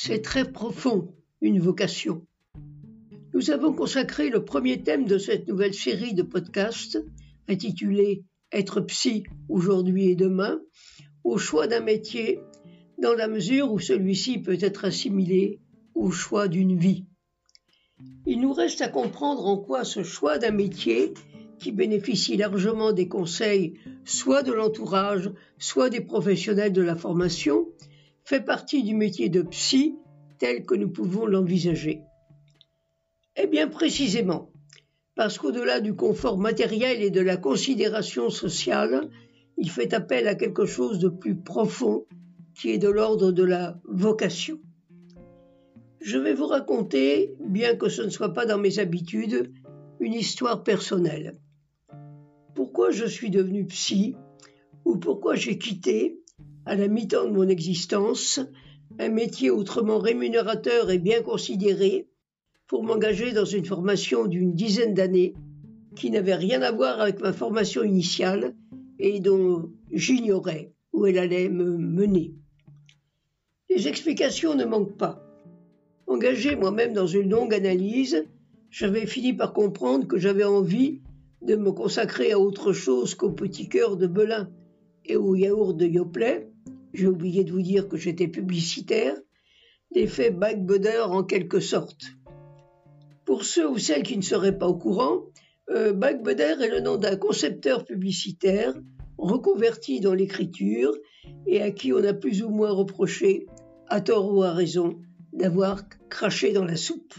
C'est très profond, une vocation. Nous avons consacré le premier thème de cette nouvelle série de podcasts, intitulée Être psy aujourd'hui et demain, au choix d'un métier, dans la mesure où celui-ci peut être assimilé au choix d'une vie. Il nous reste à comprendre en quoi ce choix d'un métier, qui bénéficie largement des conseils soit de l'entourage, soit des professionnels de la formation, fait partie du métier de psy tel que nous pouvons l'envisager. Eh bien précisément, parce qu'au-delà du confort matériel et de la considération sociale, il fait appel à quelque chose de plus profond qui est de l'ordre de la vocation. Je vais vous raconter, bien que ce ne soit pas dans mes habitudes, une histoire personnelle. Pourquoi je suis devenu psy ou pourquoi j'ai quitté, à la mi-temps de mon existence, un métier autrement rémunérateur et bien considéré pour m'engager dans une formation d'une dizaine d'années qui n'avait rien à voir avec ma formation initiale et dont j'ignorais où elle allait me mener. Les explications ne manquent pas. Engagé moi-même dans une longue analyse, j'avais fini par comprendre que j'avais envie de me consacrer à autre chose qu'au petit cœur de Belin et au yaourt de Yoplait, j'ai oublié de vous dire que j'étais publicitaire, l'effet backbuder en quelque sorte. Pour ceux ou celles qui ne seraient pas au courant, euh, est le nom d'un concepteur publicitaire reconverti dans l'écriture et à qui on a plus ou moins reproché, à tort ou à raison, d'avoir craché dans la soupe.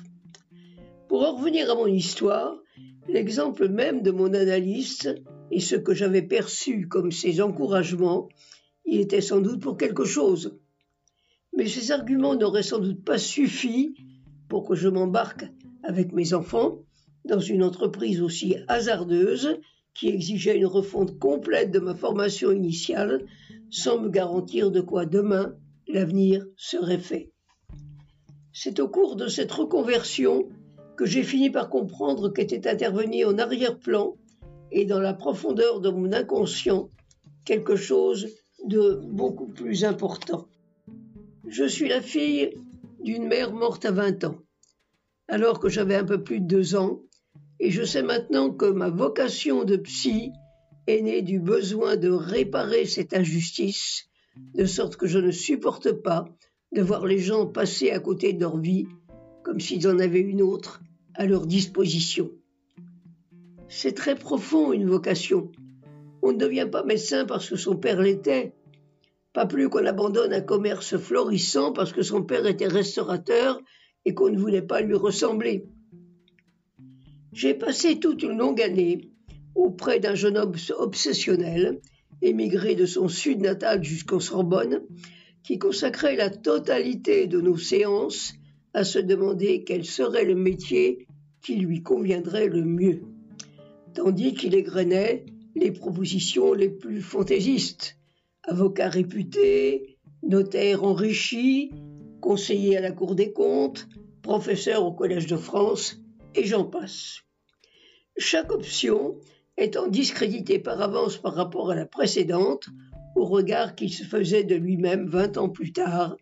Pour en revenir à mon histoire, l'exemple même de mon analyste et ce que j'avais perçu comme ses encouragements il était sans doute pour quelque chose. Mais ces arguments n'auraient sans doute pas suffi pour que je m'embarque avec mes enfants dans une entreprise aussi hasardeuse qui exigeait une refonte complète de ma formation initiale sans me garantir de quoi demain l'avenir serait fait. C'est au cours de cette reconversion que j'ai fini par comprendre qu'était intervenu en arrière-plan et dans la profondeur de mon inconscient quelque chose de beaucoup plus important. Je suis la fille d'une mère morte à 20 ans, alors que j'avais un peu plus de deux ans, et je sais maintenant que ma vocation de psy est née du besoin de réparer cette injustice, de sorte que je ne supporte pas de voir les gens passer à côté de leur vie comme s'ils en avaient une autre à leur disposition. C'est très profond une vocation, on ne devient pas médecin parce que son père l'était, pas plus qu'on abandonne un commerce florissant parce que son père était restaurateur et qu'on ne voulait pas lui ressembler. J'ai passé toute une longue année auprès d'un jeune homme obsessionnel, émigré de son sud natal jusqu'en Sorbonne, qui consacrait la totalité de nos séances à se demander quel serait le métier qui lui conviendrait le mieux, tandis qu'il égrenait les propositions les plus fantaisistes. Avocat réputé, notaire enrichi, conseiller à la Cour des comptes, professeur au Collège de France, et j'en passe. Chaque option étant discréditée par avance par rapport à la précédente, au regard qu'il se faisait de lui-même vingt ans plus tard,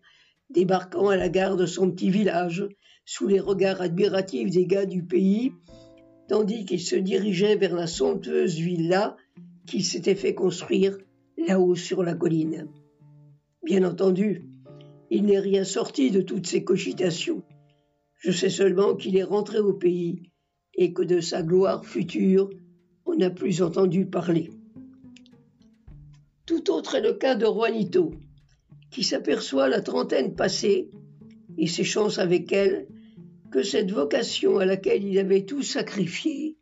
débarquant à la gare de son petit village, sous les regards admiratifs des gars du pays, tandis qu'il se dirigeait vers la somptueuse villa qu'il s'était fait construire là-haut sur la colline. Bien entendu, il n'est rien sorti de toutes ces cogitations. Je sais seulement qu'il est rentré au pays et que de sa gloire future, on n'a plus entendu parler. Tout autre est le cas de Juanito, qui s'aperçoit la trentaine passée, et ses chances avec elle, que cette vocation à laquelle il avait tout sacrifié,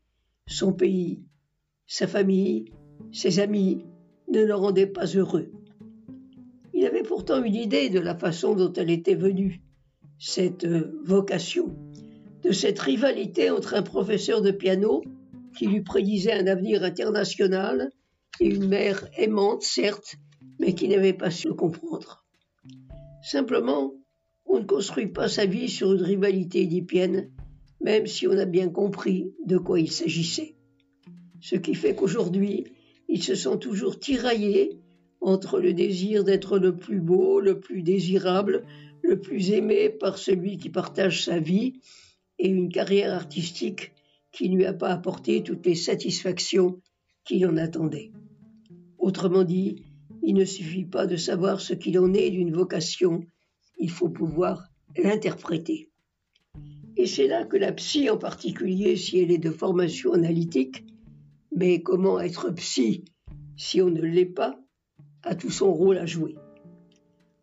son pays, sa famille, ses amis, ne le rendaient pas heureux. Il avait pourtant une idée de la façon dont elle était venue, cette euh, vocation, de cette rivalité entre un professeur de piano qui lui prédisait un avenir international et une mère aimante, certes, mais qui n'avait pas su le comprendre. Simplement, on ne construit pas sa vie sur une rivalité édipienne, même si on a bien compris de quoi il s'agissait. Ce qui fait qu'aujourd'hui, ils se sont toujours tiraillés entre le désir d'être le plus beau, le plus désirable, le plus aimé par celui qui partage sa vie et une carrière artistique qui ne lui a pas apporté toutes les satisfactions qu'il en attendait. Autrement dit, il ne suffit pas de savoir ce qu'il en est d'une vocation, il faut pouvoir l'interpréter. Et c'est là que la psy en particulier, si elle est de formation analytique, mais comment être psy si on ne l'est pas, a tout son rôle à jouer.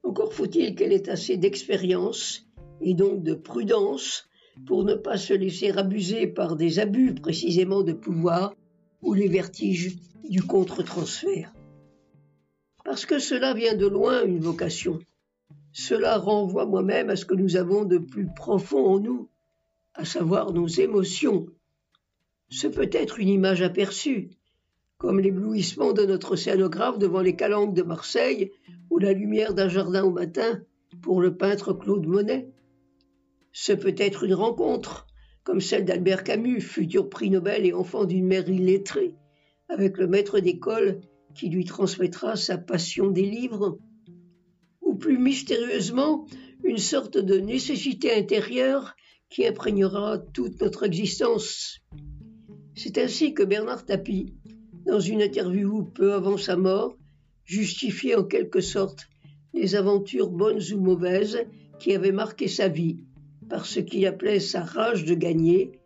Encore faut-il qu'elle ait assez d'expérience et donc de prudence pour ne pas se laisser abuser par des abus précisément de pouvoir ou les vertiges du contre-transfert. Parce que cela vient de loin, une vocation. Cela renvoie moi-même à ce que nous avons de plus profond en nous, à savoir nos émotions. Ce peut être une image aperçue, comme l'éblouissement de notre scénographe devant les calanques de Marseille ou la lumière d'un jardin au matin pour le peintre Claude Monet. Ce peut être une rencontre, comme celle d'Albert Camus, futur prix Nobel et enfant d'une mère illettrée, avec le maître d'école qui lui transmettra sa passion des livres, ou plus mystérieusement, une sorte de nécessité intérieure qui imprégnera toute notre existence. C'est ainsi que Bernard Tapie, dans une interview peu avant sa mort, justifiait en quelque sorte les aventures bonnes ou mauvaises qui avaient marqué sa vie par ce qu'il appelait sa rage de gagner,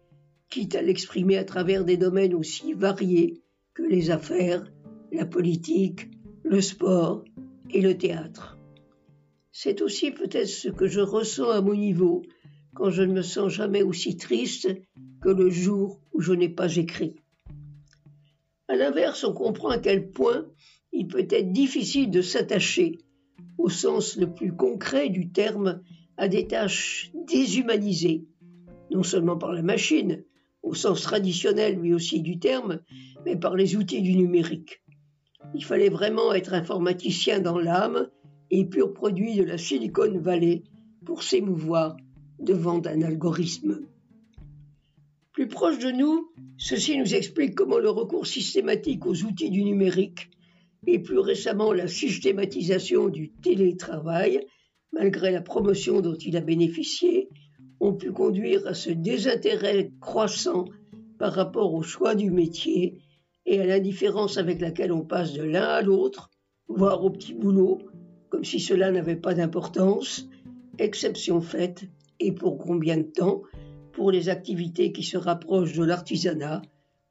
quitte à l'exprimer à travers des domaines aussi variés que les affaires, la politique, le sport et le théâtre. C'est aussi peut-être ce que je ressens à mon niveau quand je ne me sens jamais aussi triste que le jour où je n'ai pas écrit. À l'inverse, on comprend à quel point il peut être difficile de s'attacher, au sens le plus concret du terme, à des tâches déshumanisées, non seulement par la machine, au sens traditionnel lui aussi du terme, mais par les outils du numérique. Il fallait vraiment être informaticien dans l'âme et pur produit de la Silicon Valley pour s'émouvoir devant un algorithme. Plus proche de nous, ceci nous explique comment le recours systématique aux outils du numérique et plus récemment la systématisation du télétravail, malgré la promotion dont il a bénéficié, ont pu conduire à ce désintérêt croissant par rapport au choix du métier et à l'indifférence avec laquelle on passe de l'un à l'autre, voire au petit boulot, comme si cela n'avait pas d'importance, exception faite, et pour combien de temps, pour les activités qui se rapprochent de l'artisanat,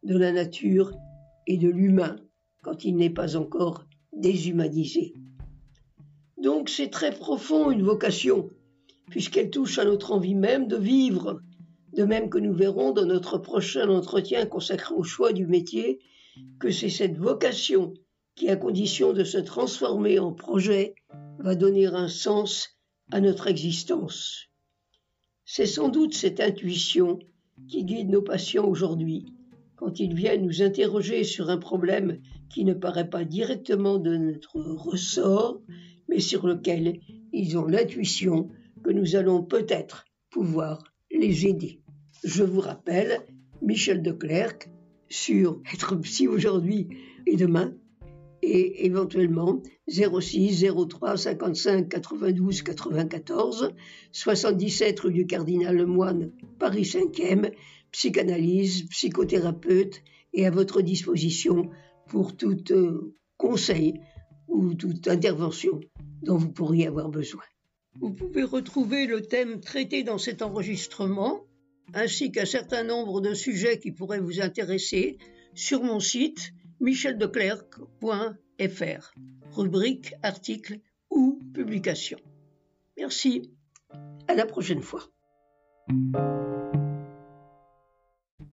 de la nature et de l'humain, quand il n'est pas encore déshumanisé. Donc c'est très profond une vocation, puisqu'elle touche à notre envie même de vivre, de même que nous verrons dans notre prochain entretien consacré au choix du métier que c'est cette vocation qui, à condition de se transformer en projet, va donner un sens à notre existence. C'est sans doute cette intuition qui guide nos patients aujourd'hui quand ils viennent nous interroger sur un problème qui ne paraît pas directement de notre ressort, mais sur lequel ils ont l'intuition que nous allons peut-être pouvoir les aider. Je vous rappelle, Michel Declercq, sur être psy aujourd'hui et demain, et éventuellement 06 03 55 92 94 77 rue du Cardinal Lemoine, Paris 5e, psychanalyse, psychothérapeute et à votre disposition pour tout euh, conseil ou toute intervention dont vous pourriez avoir besoin. Vous pouvez retrouver le thème traité dans cet enregistrement ainsi qu'un certain nombre de sujets qui pourraient vous intéresser sur mon site micheldeclerc.fr, rubrique articles ou publications. Merci. À la prochaine fois.